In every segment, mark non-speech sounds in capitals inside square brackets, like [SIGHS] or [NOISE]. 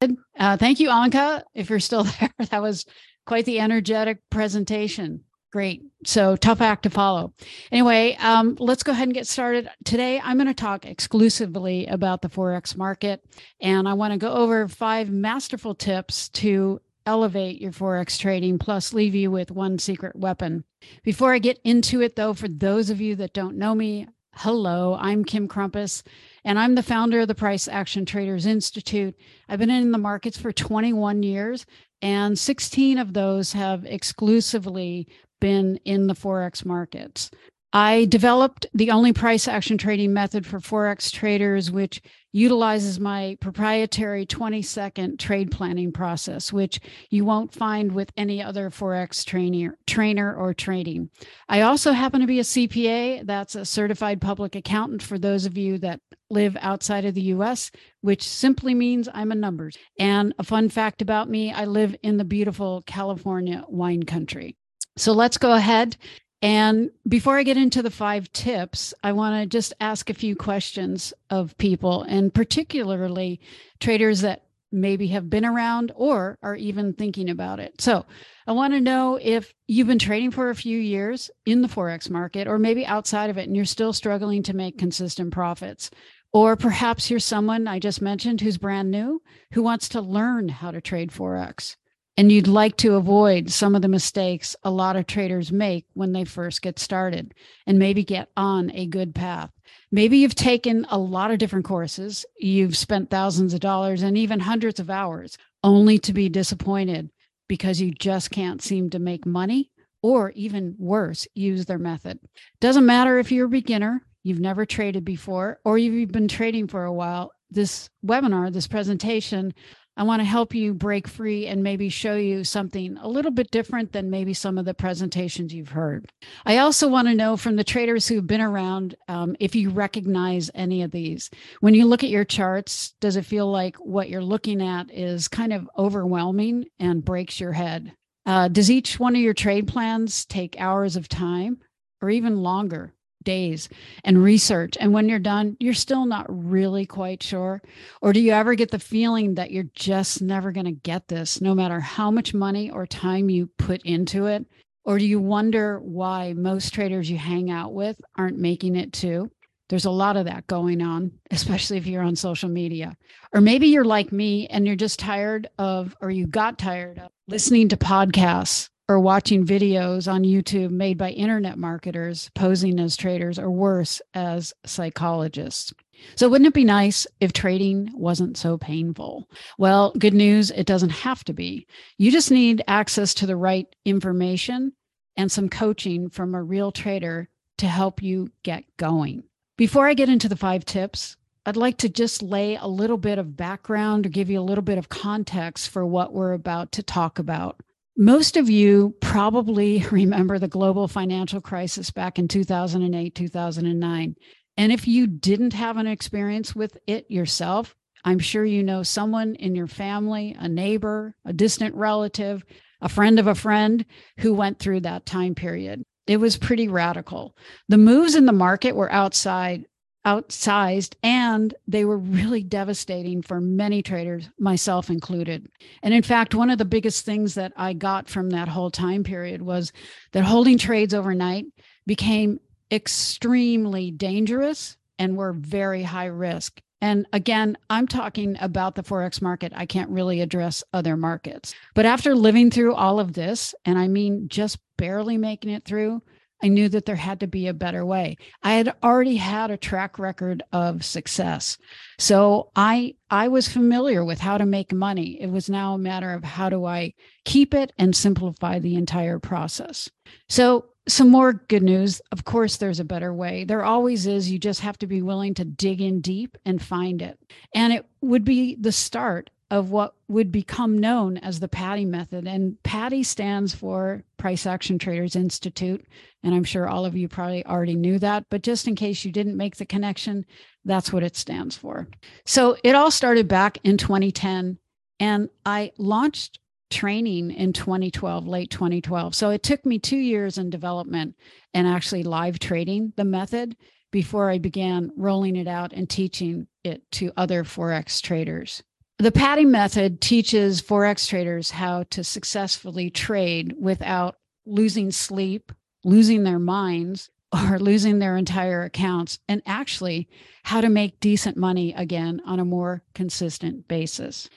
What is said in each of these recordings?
Uh, thank you, Anka. If you're still [LAUGHS] there, that was quite the energetic presentation. Great. So tough act to follow. Anyway, um, let's go ahead and get started. Today, I'm going to talk exclusively about the Forex market, and I want to go over five masterful tips to elevate your Forex trading, plus leave you with one secret weapon. Before I get into it, though, for those of you that don't know me, hello, I'm Kim Krompass, and I'm the founder of the Price Action Traders Institute. I've been in the markets for 21 years, and 16 of those have exclusively been in the Forex markets. I developed the only price action trading method for Forex traders, which utilizes my proprietary 20 second trade planning process, which you won't find with any other Forex trainer, trainer or trading. I also happen to be a CPA, that's a certified public accountant for those of you that live outside of the US, which simply means I'm a numbers. And a fun fact about me I live in the beautiful California wine country. So let's go ahead and before I get into the five tips, I want to just ask a few questions of people, and particularly traders that maybe have been around or are even thinking about it. So I want to know if you've been trading for a few years in the Forex market, or maybe outside of it, and you're still struggling to make consistent profits. Or perhaps you're someone I just mentioned who's brand new who wants to learn how to trade Forex and you'd like to avoid some of the mistakes a lot of traders make when they first get started and maybe get on a good path. Maybe you've taken a lot of different courses, you've spent thousands of dollars and even hundreds of hours only to be disappointed because you just can't seem to make money or even worse, use their method. Doesn't matter if you're a beginner, you've never traded before, or you've been trading for a while. This webinar, this presentation I want to help you break free and maybe show you something a little bit different than maybe some of the presentations you've heard. I also want to know from the traders who've been around um, if you recognize any of these. When you look at your charts, does it feel like what you're looking at is kind of overwhelming and breaks your head? Uh, does each one of your trade plans take hours of time or even longer? Days and research. And when you're done, you're still not really quite sure? Or do you ever get the feeling that you're just never going to get this, no matter how much money or time you put into it? Or do you wonder why most traders you hang out with aren't making it too? There's a lot of that going on, [LAUGHS] especially if you're on social media. Or maybe you're like me and you're just tired of, or you got tired of listening to podcasts or watching videos on YouTube made by internet marketers posing as traders or worse as psychologists. So, wouldn't it be nice if trading wasn't so painful? Well, good news, it doesn't have to be. You just need access to the right information and some coaching from a real trader to help you get going. Before I get into the five tips, I'd like to just lay a little bit of background or give you a little bit of context for what we're about to talk about. Most of you probably [LAUGHS] remember the global financial crisis back in 2008, 2009. And if you didn't have an experience with it yourself, I'm sure you know someone in your family, a neighbor, a distant relative, a friend of a friend who went through that time period. It was pretty radical. The moves in the market were outside outsized and they were really devastating for many traders, myself included. And in fact, one of the biggest things that I got from that whole time period was that holding trades overnight became extremely dangerous and were very high risk. And again, I'm talking about the Forex market. I can't really address other markets. But after living through all of this, and I mean just barely making it through, I knew that there had to be a better way. I had already had a track record of success. So I I was familiar with how to make money. It was now a matter of how do I keep it and simplify the entire process. So some more good news. Of course, there's a better way. There always is. You just have to be willing to dig in deep and find it. And it would be the start of what would become known as the PATI method. And PATI stands for Price Action Traders Institute. And I'm sure all of you probably already knew that, but just in case you didn't make the connection, that's what it stands for. So it all started back in 2010. And I launched training in 2012, late 2012. So it took me two years in development and actually live trading the method before I began rolling it out and teaching it to other Forex traders. The PATI method teaches Forex traders how to successfully trade without losing sleep, losing their minds, or [LAUGHS] losing their entire accounts, and actually how to make decent money again on a more consistent basis.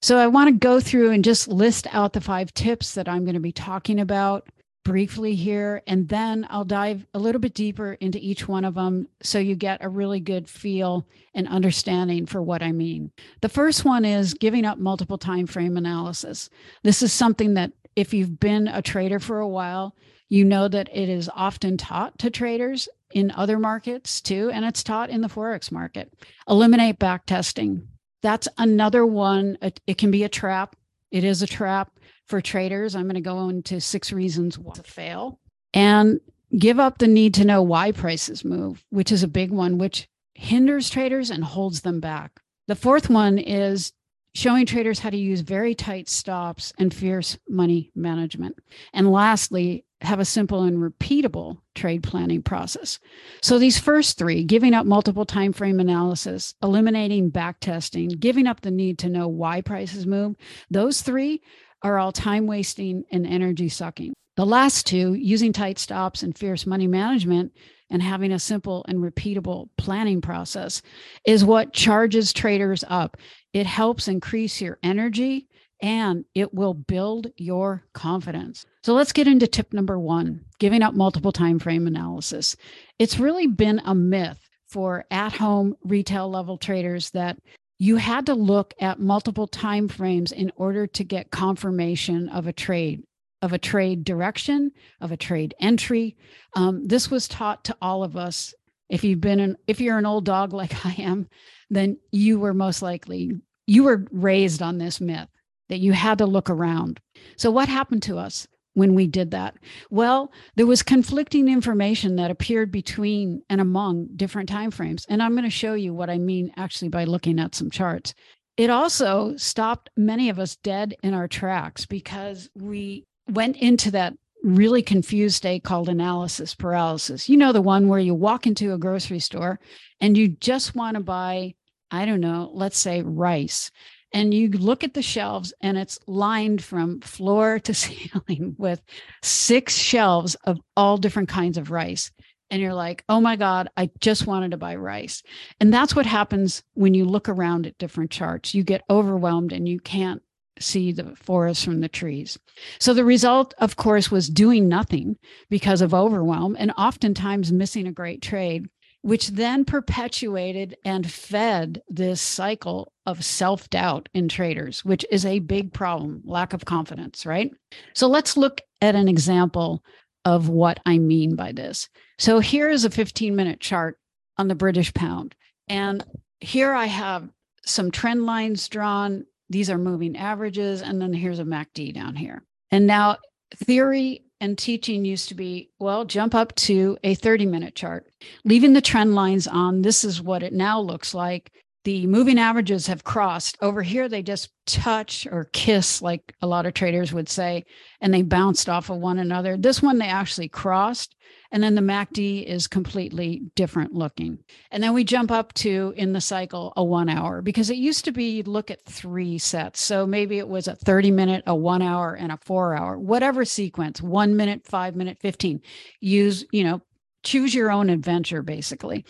So, I want to go through and just list out the five tips that I'm going to be talking about briefly here, and then I'll dive a little bit deeper into each one of them so you get a really good feel and understanding for what I mean. The first one is giving up multiple time frame analysis. This is something that if you've been a trader for a while, you know that it is often taught to traders in other markets too, and it's taught in the Forex market. Eliminate back testing. That's another one. It can be a trap. It is a trap for traders. I'm going to go into six reasons why to fail and give up the need to know why prices move, which is a big one, which hinders traders and holds them back. The fourth one is showing traders how to use very tight stops and fierce money management. And lastly, have a simple and repeatable trade planning process. So these first three, giving up multiple time frame analysis, eliminating back testing, giving up the need to know why prices move, those three are all time wasting and energy sucking. The last two, using tight stops and fierce money management and having a simple and repeatable planning process, is what charges traders up. It helps increase your energy and it will build your confidence. So let's get into tip number 1, giving up multiple time frame analysis. It's really been a myth for at-home retail level traders that you had to look at multiple time frames in order to get confirmation of a trade of a trade direction of a trade entry. Um, this was taught to all of us. If you've been an if you're an old dog [LAUGHS] like i am then you were most likely you were raised on this myth that you had to look around. So what happened to us when we did that? Well, there was conflicting information that appeared between and among different time frames. And I'm going to show you what I mean actually by looking at some charts. It also stopped many of us dead in our tracks because we went into that really confused state called analysis paralysis. You know, the one where you walk into a grocery store and you just want to buy, I don't know, let's say rice and you look at the shelves and it's lined from floor to [LAUGHS] ceiling with six shelves of all different kinds of rice. And you're like oh my god i just wanted to buy rice. And that's what happens when you look around at different charts. You get overwhelmed and you can't see the forest from the trees. So the result of course was doing nothing because of overwhelm and oftentimes missing a great trade which then perpetuated and fed this cycle of self doubt in traders, which is a big problem lack of confidence, right? So let's look at an example of what I mean by this. So here is a 15 minute chart on the British pound. And here I have some trend lines drawn. These are moving averages. And then here's a MACD down here. And now theory and teaching used to be well, jump up to a 30 minute chart, leaving the trend lines on. This is what it now looks like. The moving averages have crossed. Over here, they just touch or kiss, like a lot of traders would say, and they bounced off of one another. This one, they actually crossed and then the MACD is completely different looking. And then we jump up to in the cycle a one hour because it used to be you look at three sets. So maybe it was a 30 minute, a one hour, and a four hour, whatever sequence, one minute, five minute, 15. Use, you know, choose your own adventure basically.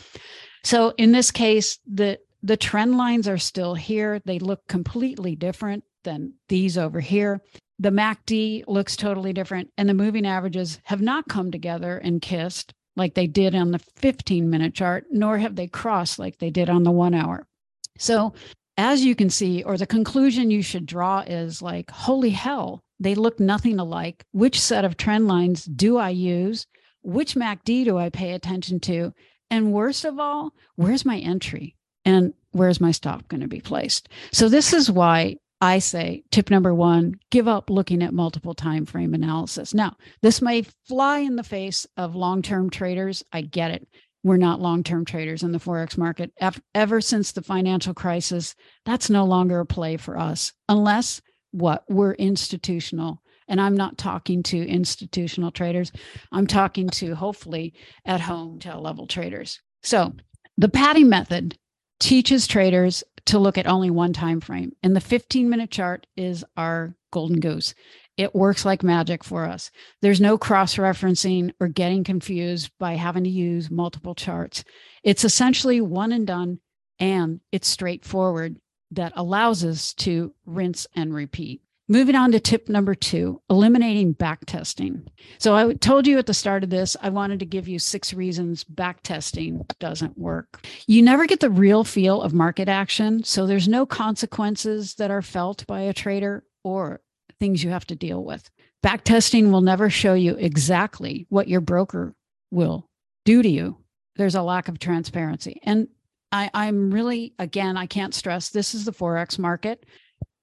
So in this case, the the trend lines are still here. They look completely different than these over here the MACD looks totally different, and the moving averages have not come together and kissed like they did on the 15 minute chart, nor have they crossed like they did on the one hour. So, as you can see, or the conclusion you should draw is like, holy hell, they look nothing alike. Which set of trend lines do I use? Which MACD do I pay attention to? And worst of all, where's my entry? And where's my stop going to be placed? So, this is why I say tip number one, give up looking at multiple time frame analysis. Now, this may fly in the face of long-term traders. I get it. We're not long-term traders in the forex market. Ever since the financial crisis, that's no longer a play for us unless what we're institutional. And I'm not talking to institutional traders. I'm talking to hopefully at home tail level traders. So the PATI method teaches traders to look at only one time frame. And the 15 minute chart is our golden goose. It works like magic for us. There's no cross referencing or getting confused by having to use multiple charts. It's essentially one and done, and it's straightforward that allows us to rinse and repeat. Moving on to tip number two, eliminating back testing. So I told you at the start of this, I wanted to give you six reasons back testing doesn't work. You never get the real feel of market action. So there's no consequences that are felt by a trader or things you have to deal with. Back testing will never show you exactly what your broker will do to you. There's a lack of transparency. And I, I'm really, again, I can't stress this is the Forex market.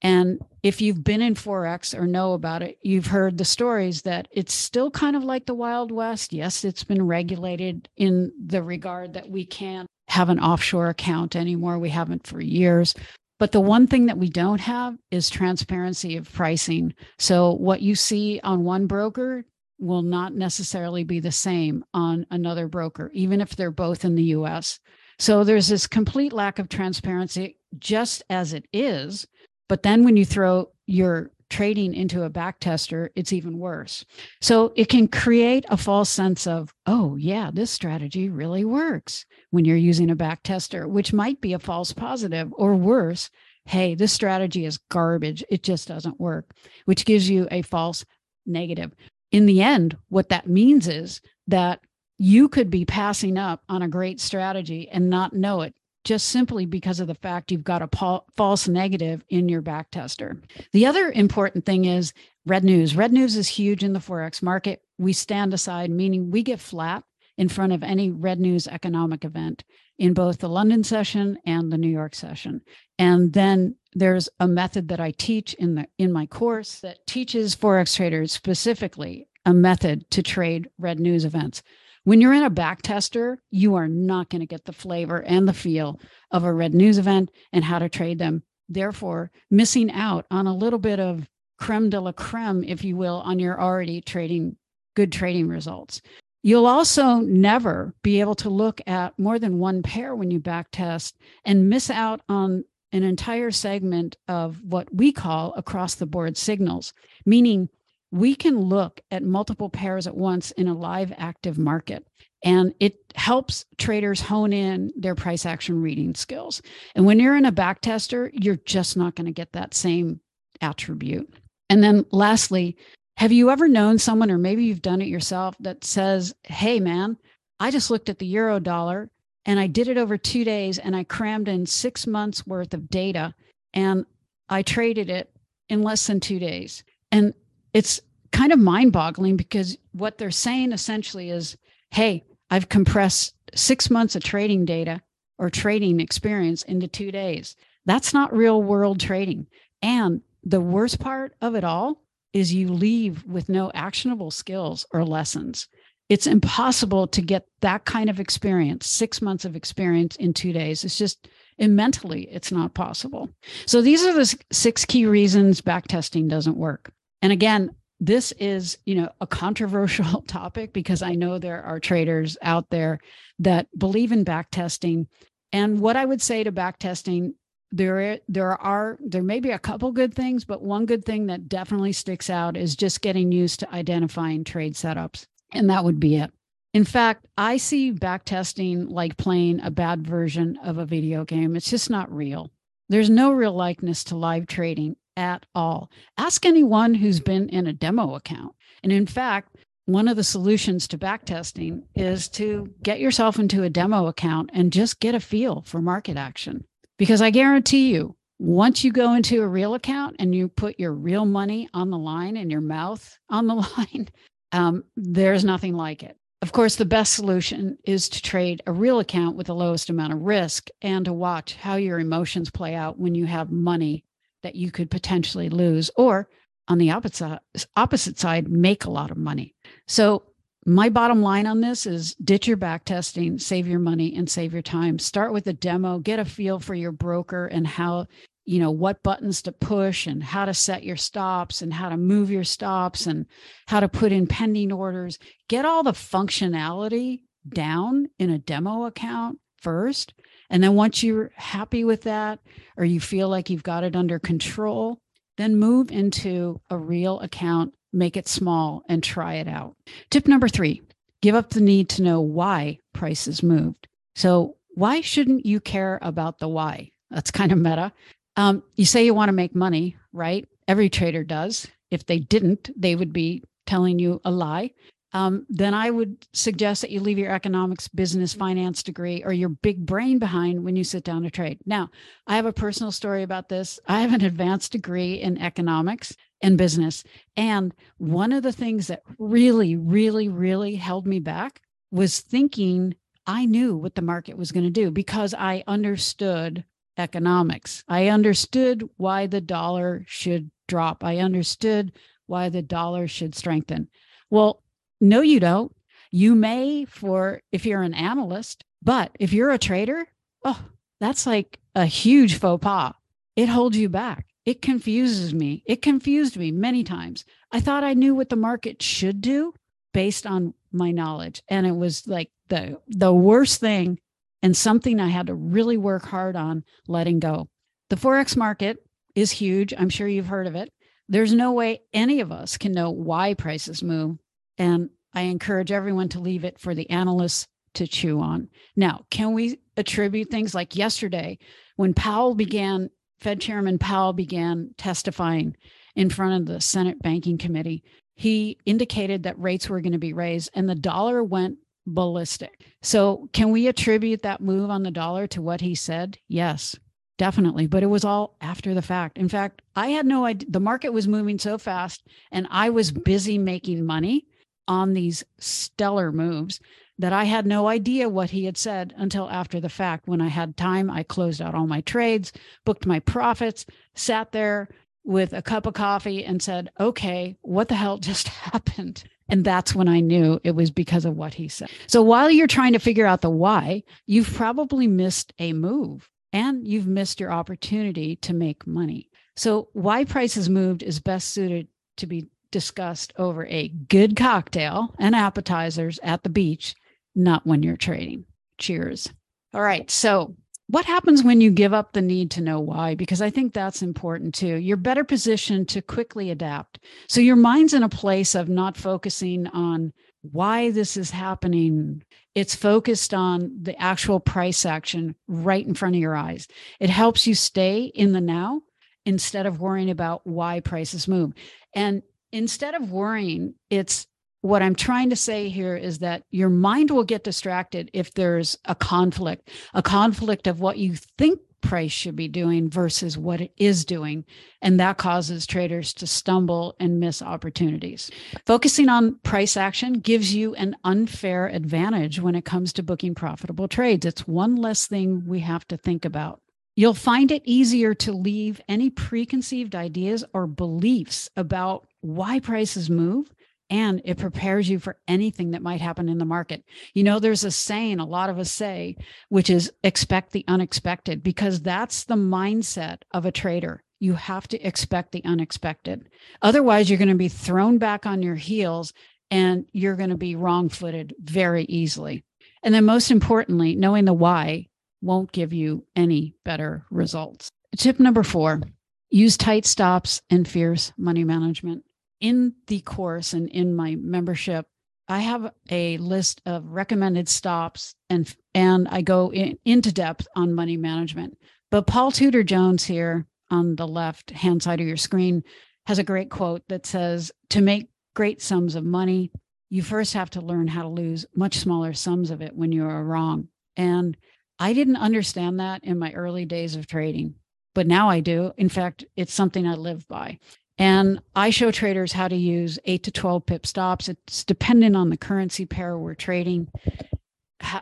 And if you've been in Forex or know about it, you've heard the stories that it's still kind of like the Wild West. Yes, it's been regulated in the regard that we can't have an offshore account anymore. We haven't for years. But the one thing that we don't have is transparency of pricing. So what you see on one broker will not necessarily be the same on another broker, even if they're both in the US. So there's this complete lack of transparency just as it is but then when you throw your trading into a back tester, it's even worse. So it can create a false sense of, oh, yeah, this strategy really works when you're using a back tester, which might be a false positive or worse. Hey, this strategy is garbage. It just doesn't work, which gives you a false negative. In the end, what that means is that you could be passing up on a great strategy and not know it just simply because of the fact you've got a false negative in your back tester. The other important thing is red news. Red news is huge in the Forex market. We stand aside, meaning we get flat in front of any red news economic event in both the London session and the New York session. And then there's a method that I teach in the in my course that teaches forex traders specifically a method to trade red news events. When you're in a back tester, you are not going to get the flavor and the feel of a red news event and how to trade them. Therefore, missing out on a little bit of creme de la creme, if you will, on your already trading good trading results. You'll also never be able to look at more than one pair when you back test and miss out on an entire segment of what we call across the board signals, meaning we can look at multiple pairs at once in a live active market. And it helps traders hone in their price action reading skills. And when you're in a back tester, you're just not going to get that same attribute. And then lastly, have you ever known someone, or maybe you've done it yourself, that says, Hey, man, I just looked at the euro dollar and I did it over two days and I crammed in six months worth of data and I traded it in less than two days. And it's kind of mind boggling because what they're saying essentially is hey, I've compressed six months of trading data or trading experience into two days. That's not real world trading. And the worst part of it all is you leave with no actionable skills or lessons. It's impossible to get that kind of experience, six months of experience in two days. It's just and mentally, it's not possible. So these are the six key reasons backtesting doesn't work. And again, this is, you know, a controversial [LAUGHS] topic because I know there are traders out there that believe in backtesting. And what I would say to backtesting, there there are there may be a couple good things, but one good thing that definitely sticks out is just getting used to identifying trade setups. And that would be it. In fact, I see backtesting like playing a bad version of a video game. It's just not real. There's no real likeness to live trading at all. Ask anyone who's been in a demo account. And in fact, one of the solutions to backtesting is to get yourself into a demo account and just get a feel for market action. Because I guarantee you, once you go into a real account and you put your real money on the line and your mouth [LAUGHS] on the line, um, there's nothing like it. Of course, the best solution is to trade a real account with the lowest amount of risk and to watch how your emotions play out when you have money that you could potentially lose, or on the opposite, opposite side, make a lot of money. So, my bottom line on this is ditch your back testing, save your money, and save your time. Start with a demo, get a feel for your broker and how, you know, what buttons to push and how to set your stops and how to move your stops and how to put in pending orders. Get all the functionality down in a demo account first And then once you're happy with that, or you feel like you've got it under control, then move into a real account, make it small, and try it out. Tip number three give up the need to know why prices moved. So, why shouldn't you care about the why? That's [LAUGHS] kind of meta. Um, you say you want to make money, right? Every trader does. If they didn't, they would be telling you a lie. Um, then I would suggest that you leave your economics, business, finance degree, or your big brain behind when you sit down to trade. Now, I have a personal story about this. I have an advanced degree in economics and business. And one of the things that really, really, really held me back was thinking I knew what the market was going to do because I understood economics. I understood why the dollar should drop. I understood why the dollar should strengthen. Well, no, you don't. You may for if you're an analyst, but if you're a trader, oh, that's like a huge faux pas. It holds you back. It confuses me. It confused me many times. I thought I knew what the market should do based on my knowledge. And it was like the the worst thing and something I had to really work hard on letting go. The Forex market is huge. I'm sure you've heard of it. There's no way any of us can know why prices move. And I encourage everyone to leave it for the analysts to chew on. Now, can we attribute things like yesterday when Powell began, Fed Chairman Powell began testifying in front of the Senate Banking Committee? He indicated that rates were going to be raised and the dollar went ballistic. So, can we attribute that move on the dollar to what he said? Yes, definitely. But it was all after the fact. In fact, I had no idea. The market was moving so fast, and I was busy making money on these stellar moves that I had no idea what he had said until after the fact. When I had time, I closed out all my trades, booked my profits, sat there with a cup of coffee, and said, Okay, what the hell [LAUGHS] just happened? And that's when I knew it was because of what he said. So while you're trying to figure out the why, you've probably missed a move and you've missed your opportunity to make money. So, why prices moved is best suited to be discussed over a good cocktail and appetizers at the beach, not when you're trading. Cheers. All right. So, what happens when you give up the need to know why? Because I think that's important too. You're better positioned to quickly adapt. So your mind's in a place of not focusing on why this is happening. It's focused on the actual price action right in front of your eyes. It helps you stay in the now instead of worrying about why prices move. And instead of worrying, it's what I'm trying to say here is that your mind will get distracted if there's a conflict, a conflict of what you think price should be doing versus what it is doing. And that causes traders to stumble and miss opportunities. Focusing on price action gives you an unfair advantage when it comes to booking profitable trades. It's one less thing we have to think about. You'll find it easier to leave any preconceived ideas or beliefs about why prices move and it prepares you for anything that might happen in the market. You know, there's a saying a lot of us say, which is expect the unexpected, because that's the mindset of a trader. You have to expect the unexpected. Otherwise, you're going to be thrown back on your heels and you're going to be wrong footed very easily. And then, most importantly, knowing the why won't give you any better results. Tip number four use tight stops and fierce money management in the course and in my membership, I have a list of recommended stops and and I go in, into depth on money management. But Paul Tudor Jones here on the left hand side of your screen has a great quote that says to make great sums of money, you first have to learn how to lose much smaller sums of it when you are wrong. And I didn't understand that in my early days of trading, but now I do. In fact, it's something I live by. And I show traders how to use eight to 12 pip stops. It's dependent on the currency pair we're trading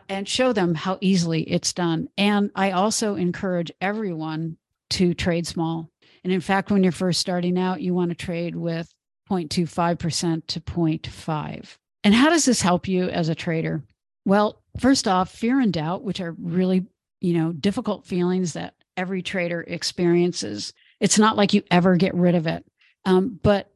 and show them how easily it's done. And I also encourage everyone to trade small. And in fact, when you're first starting out, you want to trade with 0.25% to 0.5. And how does this help you as a trader? Well, first off, fear and doubt, which are really, you know, difficult feelings that every trader experiences. It's not like you ever get rid of it. Um, but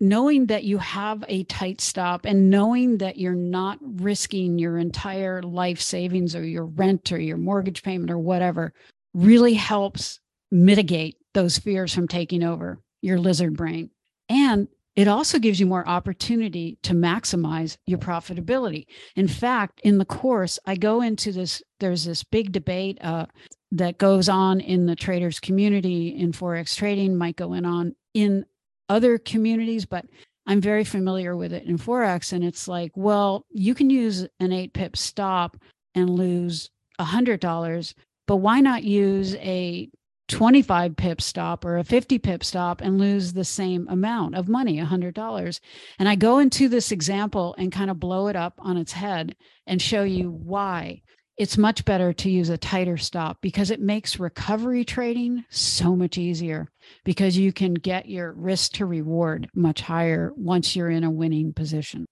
knowing that you have a tight stop and knowing that you're not risking your entire life savings or your rent or your mortgage payment or whatever really helps mitigate those fears from taking over your lizard brain. And it also gives you more opportunity to maximize your profitability. In fact, in the course, I go into this, there's this big debate uh, that goes on in the traders community in Forex trading, might go in on in other communities, but I'm very familiar with it in Forex. And it's like, well, you can use an eight pip stop and lose a hundred dollars, but why not use a 25 pip stop or a 50 pip stop and lose the same amount of money, $100. And I go into this example and kind of blow it up on its head and show you why it's much better to use a tighter stop because it makes recovery trading so much easier because you can get your risk to reward much higher once you're in a winning position.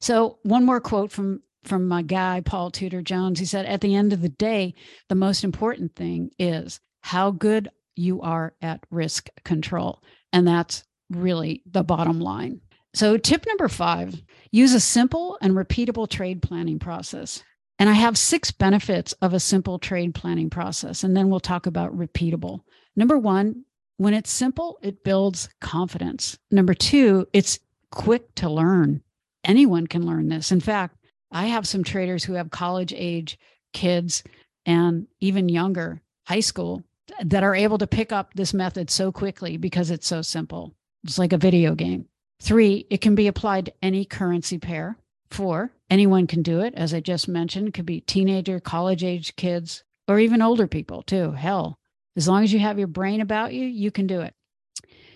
So, one more quote from from my guy Paul Tudor Jones. He said, "At the end of the day, the most important thing is how good you are at risk control. And that's really the bottom line. So, tip number five use a simple and repeatable trade planning process. And I have six benefits of a simple trade planning process. And then we'll talk about repeatable. Number one, when it's simple, it builds confidence. Number two, it's quick to learn. Anyone can learn this. In fact, I have some traders who have college age kids and even younger, high school, that are able to pick up this method so quickly because it's so simple. It's like a video game. Three, it can be applied to any currency pair. Four, anyone can do it. As I just mentioned, could be teenager, college age kids, or even older people too. Hell, as long as you have your brain about you, you can do it.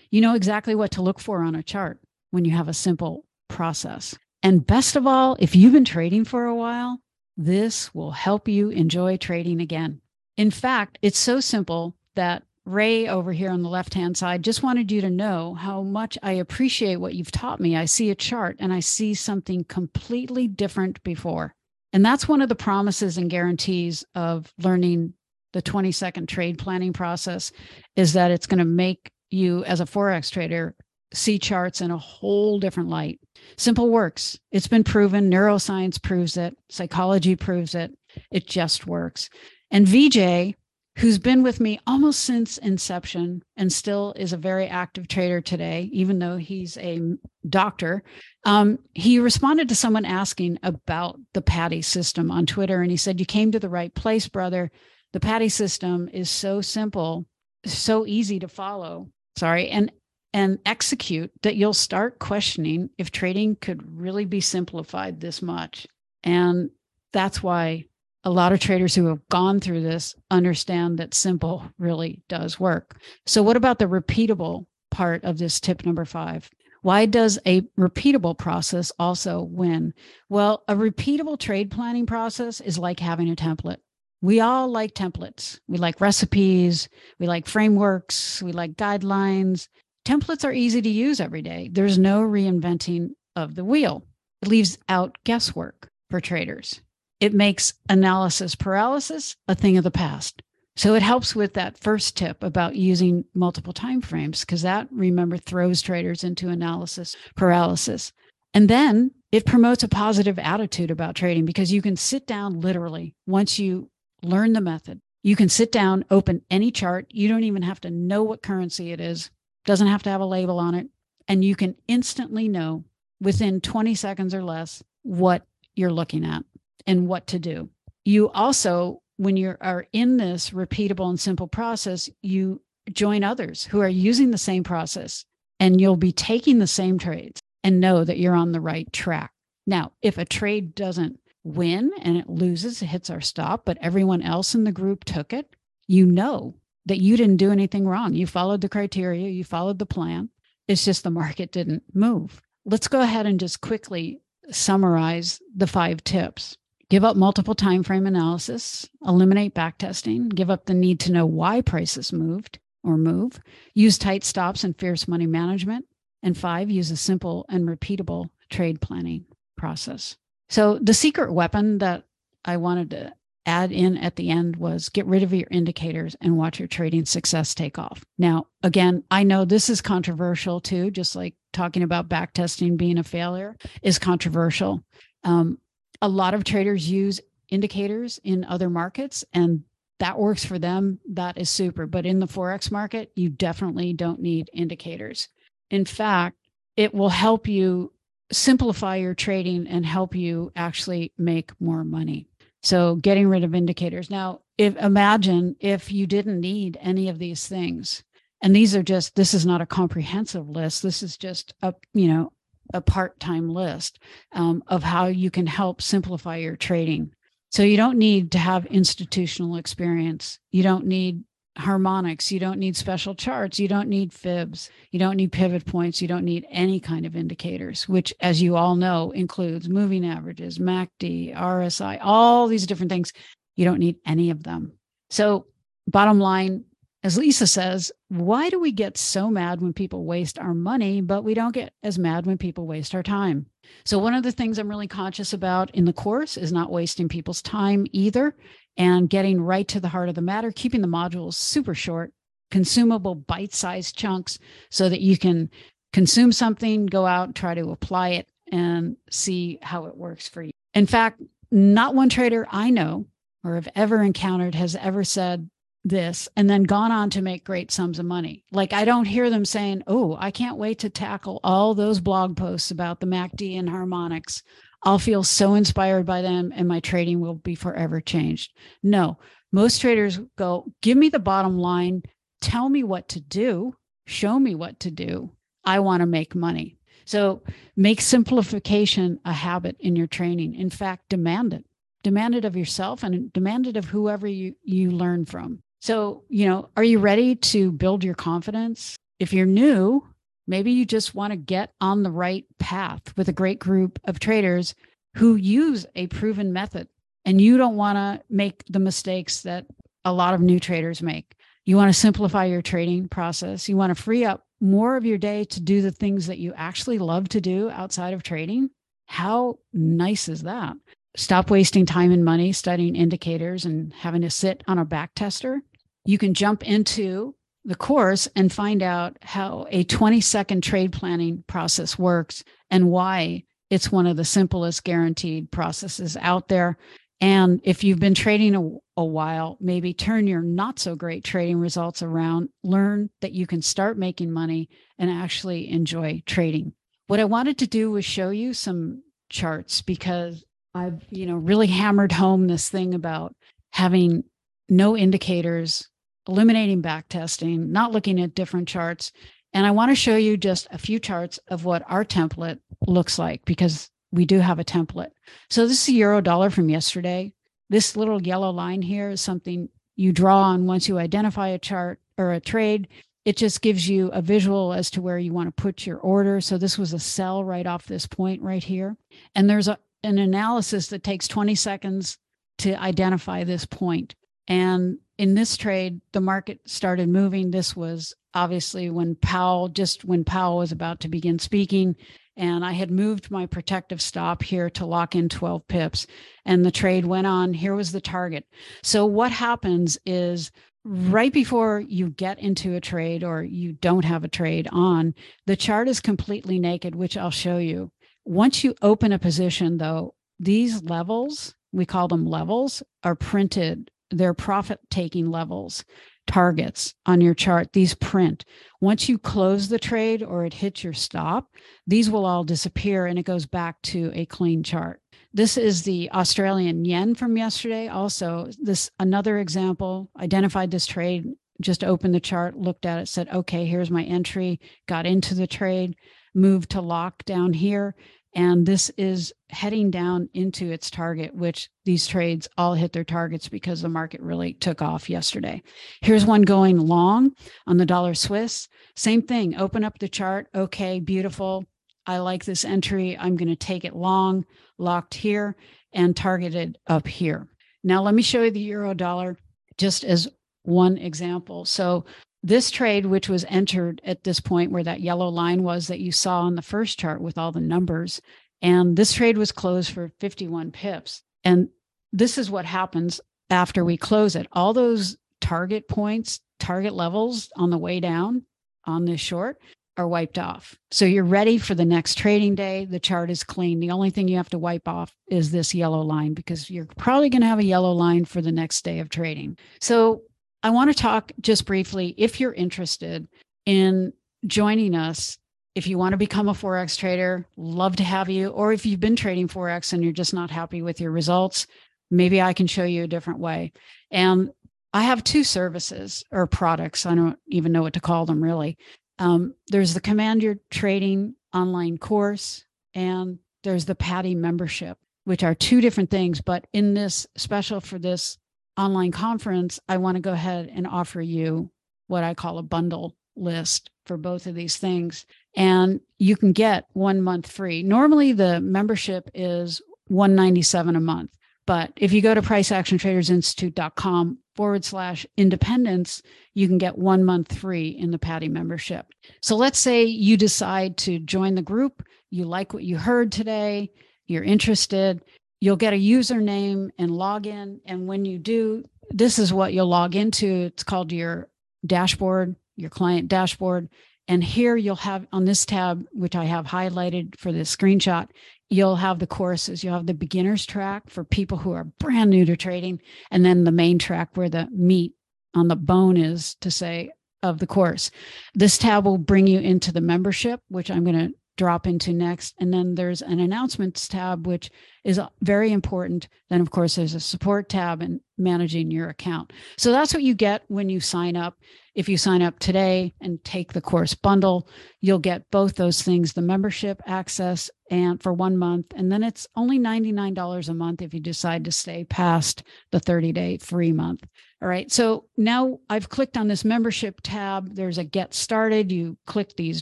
You know exactly what to look for on a chart when you have a simple process. And best of all, if you've been trading for a while, this will help you enjoy trading again. In fact, it's so simple that Ray over here on the left hand side just wanted you to know how much I appreciate what you've taught me. I see a chart and I see something completely different before. And that's one of the promises and guarantees of learning the 20 second trade planning process is that it's going to make you as a forex trader see charts in a whole different light. Simple works. It's been proven. Neuroscience proves it. Psychology proves it. It just works. And VJ, who's been with me almost since inception and still is a very active trader today, even though he's a doctor, um, he responded to someone asking about the PATI system on Twitter. And he said, You came to the right place, brother. The PATI system is so simple, so easy to follow. Sorry. And and execute that you'll start questioning if trading could really be simplified this much. And that's why a lot of traders who have gone through this understand that simple really does work. So, what about the repeatable part of this tip number five? Why does a repeatable process also win? Well, a repeatable trade planning process is like having a template. We all like templates. We like recipes. We like frameworks. We like guidelines. Templates are easy to use every day. There's no reinventing of the wheel. It leaves out guesswork for traders it makes analysis paralysis a thing of the past. So it helps with that first tip about using multiple time frames because that remember throws traders into analysis paralysis. And then it promotes a positive attitude about trading because you can sit down literally once you learn the method. You can sit down, open any chart. You don't even have to know what currency it is. Doesn't have to have a label on it. And you can instantly know within 20 seconds or less what you're looking at and what to do. You also, when you are in this repeatable and simple process, you join others who are using the same process and you'll be taking the same trades and know that you're on the right track. Now, if a trade doesn't win and it loses, it hits our stop, but everyone else in the group took it, you know that you didn't do anything wrong. You followed the criteria, you followed the plan. It's just the market didn't move. Let's go ahead and just quickly summarize the five tips give up multiple time frame analysis, eliminate backtesting, give up the need to know why prices moved or move, use tight stops and fierce money management, and five, use a simple and repeatable trade planning process. So the secret weapon that I wanted to add in at the end was get rid of your indicators and watch your trading success take off. Now, again, I know this is controversial too, just like talking about backtesting being a failure is controversial. Um, a lot of traders use indicators in other markets and that works for them. That is super. But in the Forex market, you definitely don't need indicators. In fact, it will help you simplify your trading and help you actually make more money. So getting rid of indicators. Now, if imagine if you didn't need any of these things. And these are just this is not a comprehensive list. This is just a, you know, a part-time list um, of how you can help simplify your trading. So you don't need to have institutional experience. You don't need harmonics. You don't need special charts. You don't need fibs. You don't need pivot points. You don't need any kind of indicators, which, as you all know, includes moving averages, MACD, RSI, all these different things. You don't need any of them. So, bottom line, as Lisa says, why do we get so mad when people waste our money, but we don't get as mad when people waste our time? So, one of the things I'm really conscious about in the course is not wasting people's time either and getting right to the heart of the matter, keeping the modules super short, consumable bite sized chunks so that you can consume something, go out, try to apply it, and see how it works for you. In fact, not one trader I know or have ever encountered has ever said this and then gone on to make great sums of money. Like I don't hear them saying, "Oh, I can't wait to tackle all those blog posts about the MACD and harmonics I'll feel so inspired by them and my trading will be forever changed. No, most traders go, give me the bottom line, tell me what to do, show me what to do. I want to make money. So make simplification a habit in your training. In fact, demand it. Demand it of yourself and demand it of whoever you, you learn from. So, you know, are you ready to build your confidence? If you're new, Maybe you just want to get on the right path with a great group of traders who use a proven method. And you don't want to make the mistakes that a lot of new traders make. You want to simplify your trading process. You want to free up more of your day to do the things that you actually love to do outside of trading. How nice is that? Stop wasting time and money studying indicators and having to sit on a back tester. You can jump into the course and find out how a 20 second trade planning process works and why it's one of the simplest guaranteed processes out there. And if you've been trading a, a, while, maybe turn your not so great trading results around, learn that you can start making money and actually enjoy trading. What I wanted to do was show you some charts because I've, you know, really hammered home this thing about having no indicators eliminating back testing, not looking at different charts. And I want to show you just a few charts of what our template looks like because we do have a template. So this is euro dollar from yesterday. This little yellow line here is something you draw on once you identify a chart or a trade. It just gives you a visual as to where you want to put your order. So this was a sell right off this point right here. And there's a, an analysis that takes 20 seconds to identify this point. And in this trade, the market started moving. This was obviously when Powell, just when Powell was about to begin speaking. And I had moved my protective stop here to lock in 12 pips. And the trade went on. Here was the target. So, what happens is right before you get into a trade or you don't have a trade on, the chart is completely naked, which I'll show you. Once you open a position, though, these levels, we call them levels, are printed their profit taking levels targets on your chart these print. Once you close the trade or it hits your stop these will all disappear and it goes back to a clean chart. This is the australian yen from yesterday. Also this another example identified this trade just opened the chart looked at it said okay here's my entry got into the trade moved to lock down here and this is heading down into its target, which these trades all hit their targets because the market really took off yesterday. Here's one going long on the dollar Swiss. Same thing. Open up the chart. Okay, beautiful. I like this entry. I'm going to take it long, locked here, and targeted up here. Now, let me show you the euro dollar just as one example. So this trade, which was entered at this point where that yellow line was that you saw on the first chart with all the numbers, and this trade was closed for 51 pips. And this is what happens after we close it. All those target points, target levels on the way down on this short are wiped off. So you're ready for the next trading day. The chart is clean. The only thing you have to wipe off is this yellow line because you're probably going to have a yellow line for the next day of trading. So I want to talk just briefly if you're interested in joining us. If you want to become a Forex trader, love to have you. Or if you've been trading Forex and you're just not happy with your results, maybe I can show you a different way. And I have two services or products. I don't even know what to call them really. Um, there's the Command Your Trading online course, and there's the PATI membership, which are two different things. But in this special for this online conference, I want to go ahead and offer you what I call a bundle list for both of these things. And you can get one month free. Normally, the membership is 197 a month. But if you go to priceactiontradersinstitute.com forward slash independence, you can get one month free in the PATI membership. So let's say you decide to join the group, you like what you heard today, you're interested, you'll get a username and login. And when you do, this is what you'll log into. It's called your dashboard, your client dashboard. And here you'll have on this tab, which I have highlighted for this screenshot, you'll have the courses. You'll have the beginners track for people who are brand new to trading, and then the main track where the meat on the bone is to say of the course. This tab will bring you into the membership, which I'm going to drop into next. And then there's an announcements tab, which is very important. Then, of course, there's a support tab and managing your account. So that's what you get when you sign up. If you sign up today and take the course bundle, you'll get both those things the membership access and for one month. And then it's only $99 a month if you decide to stay past the 30 day free month. All right. So now I've clicked on this membership tab. There's a get started. You click these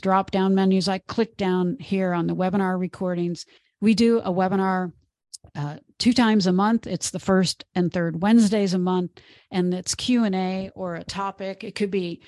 drop down menus. I click down here on the webinar recordings. We do a webinar uh, two times a month. It's the first and third wednesdays a month and it's q&a or a topic. It could be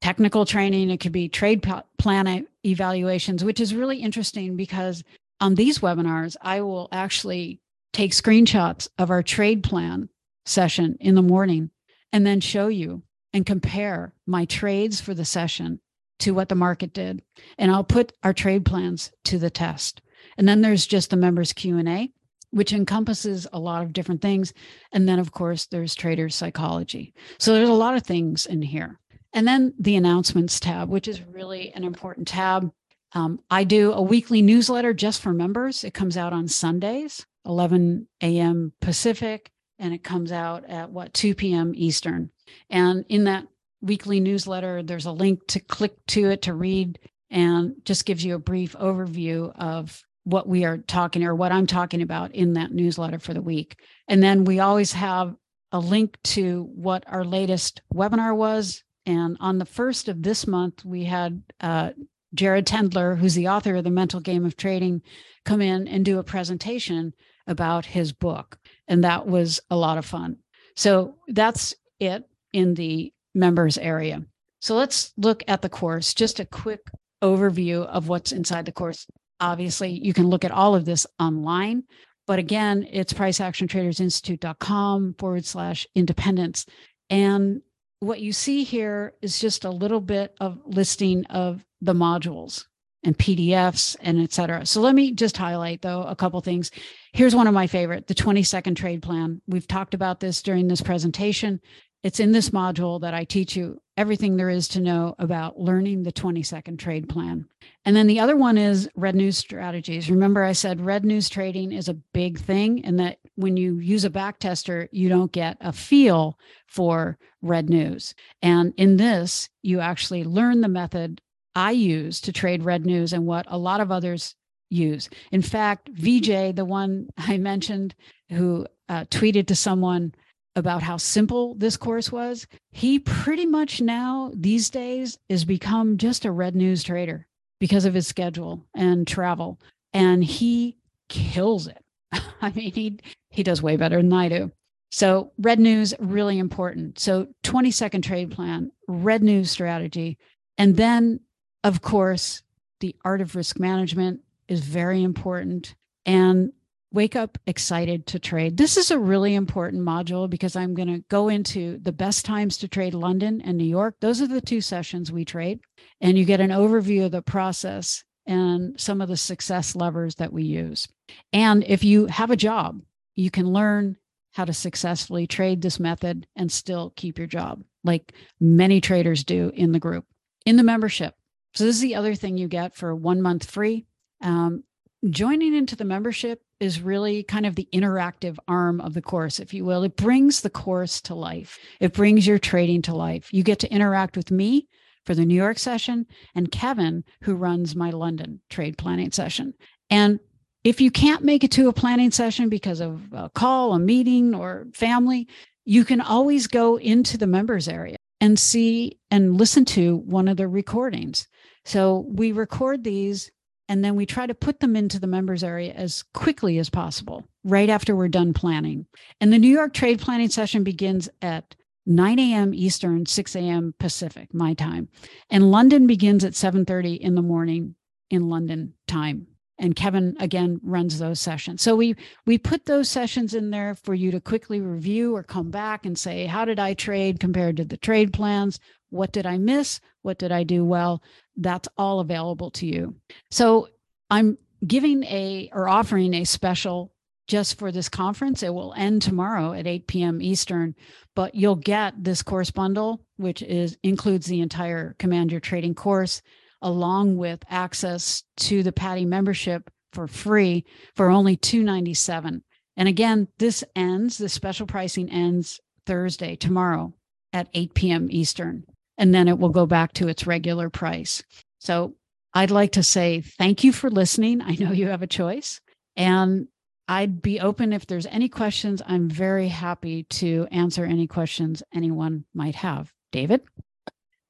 technical training. It could be trade plan evaluations which is really interesting because on these webinars i will actually take screenshots of our trade plan session in the morning and then show you and compare my trades for the session to what the market did. And i'll put our trade plans to the test. And then there's just the members q&a which encompasses a lot of different things. And then, of course, there's trader psychology. So there's a lot of things in here. And then the announcements tab, which is really an important tab. Um, I do a weekly newsletter just for members. It comes out on Sundays, 11 a.m. Pacific, and it comes out at what, 2 p.m. Eastern. And in that weekly newsletter, there's a link to click to it to read and just gives you a brief overview of what we are talking or what I'm talking about in that newsletter for the week. And then we always have a link to what our latest webinar was. And on the first of this month, we had uh, Jared Tendler, who's the author of The Mental Game of Trading, come in and do a presentation about his book. And that was a lot of fun. So that's it in the members area. So let's look at the course, just a quick overview of what's inside the course obviously you can look at all of this online but again it's priceactiontradersinstitute.com forward slash independence. And what you see here is just a little bit of listing of the modules and pdfs and etc so let me just highlight though a couple things. Here's one of my favorite the 20 second trade plan. We've talked about this during this presentation it's in this module that I teach you everything there is to know about learning the 20 second trade plan. And then the other one is red news strategies. Remember, I said red news trading is a big thing, and that when you use a back tester, you don't get a feel for red news. And in this, you actually learn the method I use to trade red news and what a lot of others use. In fact, VJ, the one [LAUGHS] I mentioned who uh, tweeted to someone, about how simple this course was, he pretty much now these days is become just a red news trader because of his schedule and travel. And he kills it. [LAUGHS] I mean, he he does way better than I do. So red news really important. So 20 second trade plan, red news strategy, and then of course the art of risk management is very important. And wake up excited to trade. This is a really important module because I'm going to go into the best times to trade London and New York. Those are the two sessions we trade. And you get an overview of the process and some of the success levers that we use. And if you have a job, you can learn how to successfully trade this method and still keep your job, like many traders do in the group. In the membership, so this is the other thing you get for one month free. Um, joining into the membership is really kind of the interactive arm of the course, if you will. It brings the course to life. It brings your trading to life. You get to interact with me for the New York session and Kevin, who runs my London trade planning session. And if you can't make it to a planning session because of a call, a meeting, or family, you can always go into the members area and see and listen to one of the recordings. So we record these and then we try to put them into the members area as quickly as possible, right after we're done planning. And the New York trade planning session begins at 9 a.m. Eastern, 6 a.m. Pacific, my time. And London begins at 7:30 in the morning in London time. And Kevin again runs those sessions. So we we put those sessions in there for you to quickly review or come back and say, how did I trade compared to the trade plans? What did I miss? What did I do well? That's all available to you. So I'm giving a or offering a special just for this conference. It will end tomorrow at 8 p.m. Eastern, but you'll get this course bundle, which is includes the entire Command Your Trading course, along with access to the PATI membership for free for only 297. And again, this ends, the special pricing ends Thursday, tomorrow at 8 p.m. Eastern and then it will go back to its regular price. So I'd like to say thank you for listening. I know you have a choice. And I'd be open if there's any questions. I'm very happy to answer any questions anyone might have. David,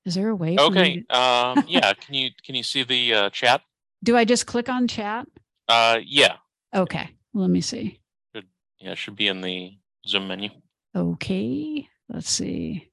is there a way? Okay. [LAUGHS] um, yeah. Can you can you see the uh, chat? Do I just click on chat? Uh, yeah. Okay. Let me see. Should, yeah, should be in the Zoom menu. Okay. Let's see.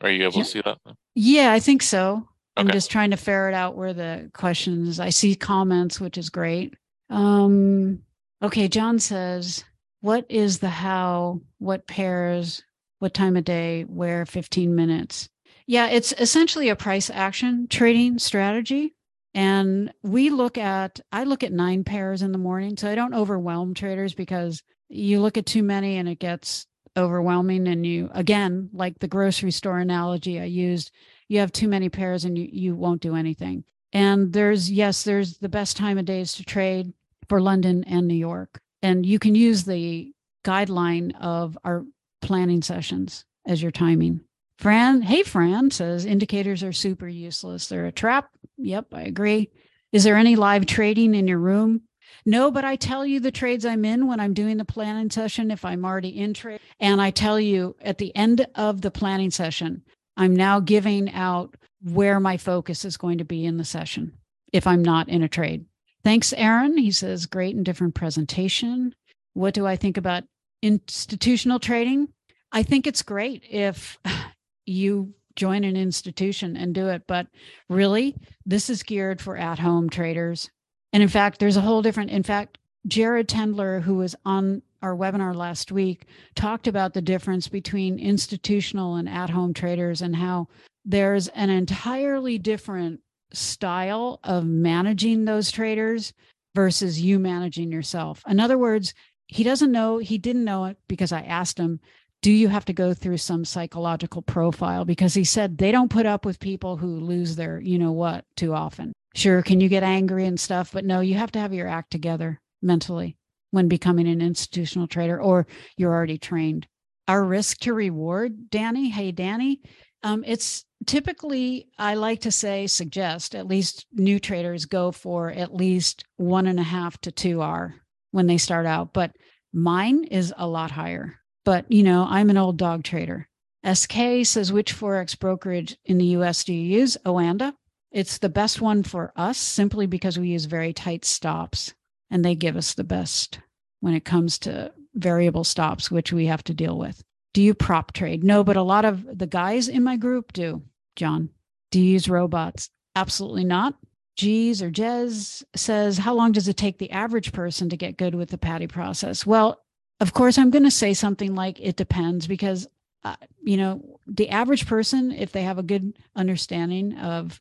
Are you able yeah. to see that? Yeah, I think so. Okay. I'm just trying to ferret out where the questions. I see comments, which is great. Um, okay, John says, "What is the how? What pairs? What time of day? Where? 15 minutes." Yeah, it's essentially a price action trading strategy. And we look at, I look at nine pairs in the morning. So I don't overwhelm traders because you look at too many and it gets overwhelming and you again like the grocery store analogy i used you have too many pairs and you, you won't do anything. And there's yes there's the best time of days to trade for london and new york. And you can use the guideline of our planning sessions as your timing. Fran hey fran says indicators are super useless. They're a trap. Yep i agree. Is there any live trading in your room no, but I tell you the trades I'm in when I'm doing the planning session, if I'm already in trade. And I tell you at the end of the planning session, I'm now giving out where my focus is going to be in the session if I'm not in a trade. Thanks, Aaron. He says, great and different presentation. What do I think about institutional trading? I think it's great if [SIGHS] you join an institution and do it, but really, this is geared for at home traders and in fact, there's a whole different, in fact, Jared Tendler, who was on our webinar last week, talked about the difference between institutional and at home traders and how there's an entirely different style of managing those traders versus you managing yourself. In other words, he doesn't know, he didn't know it because I asked him, do you have to go through some psychological profile? Because he said they don't put up with people who lose their, you know what, too often sure can you get angry and stuff but no you have to have your act together mentally when becoming an institutional trader or you're already trained. Our risk to reward danny hey danny um, it's typically i like to say suggest at least new traders go for at least one and a half to two r when they start out but mine is a lot higher. But you know i'm an old dog trader. Sk says which forex brokerage in the us do you use? Oanda it's the best one for us simply because we use very tight stops and they give us the best when it comes to variable stops, which we have to deal with. Do you prop trade? No, but a lot of the guys in my group do. John, do you use robots? Absolutely not. G's or Jez says, How long does it take the average person to get good with the PATI process? Well, of course, I'm going to say something like it depends because, uh, you know, the average person, if they have a good understanding of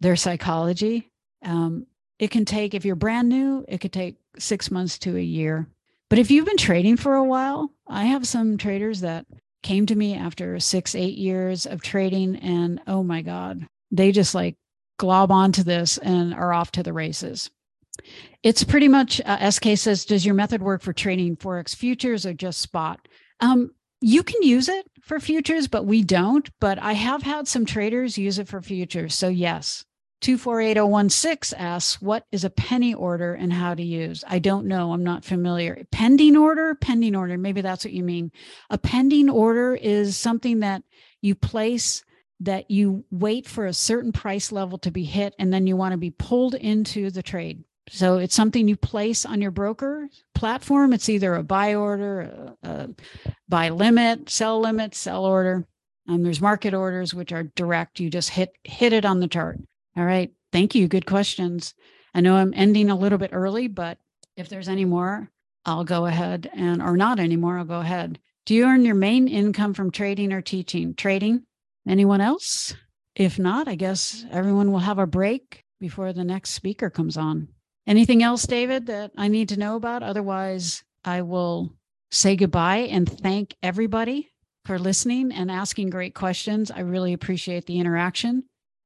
their psychology, um, it can take, if you're brand new, it could take six months to a year. But if you've been trading for a while, I have some traders that came to me after six, eight years of trading, and oh my God, they just like glob onto this and are off to the races. It's pretty much, uh, SK says, does your method work for trading Forex futures or just spot? Um, you can use it for futures, but we don't. But I have had some traders use it for futures. So, yes. 248016 asks, What is a penny order and how to use? I don't know. I'm not familiar. Pending order? Pending order. Maybe that's what you mean. A pending order is something that you place that you wait for a certain price level to be hit and then you want to be pulled into the trade. So it's something you place on your broker platform. It's either a buy order, a, a buy limit, sell limit, sell order. Um, there's market orders which are direct. You just hit hit it on the chart. All right. Thank you. Good questions. I know I'm ending a little bit early, but if there's any more, I'll go ahead and or not anymore, I'll go ahead. Do you earn your main income from trading or teaching? Trading? Anyone else? If not, I guess everyone will have a break before the next speaker comes on. Anything else, David, that I need to know about? Otherwise, I will say goodbye and thank everybody for listening and asking great questions. I really appreciate the interaction.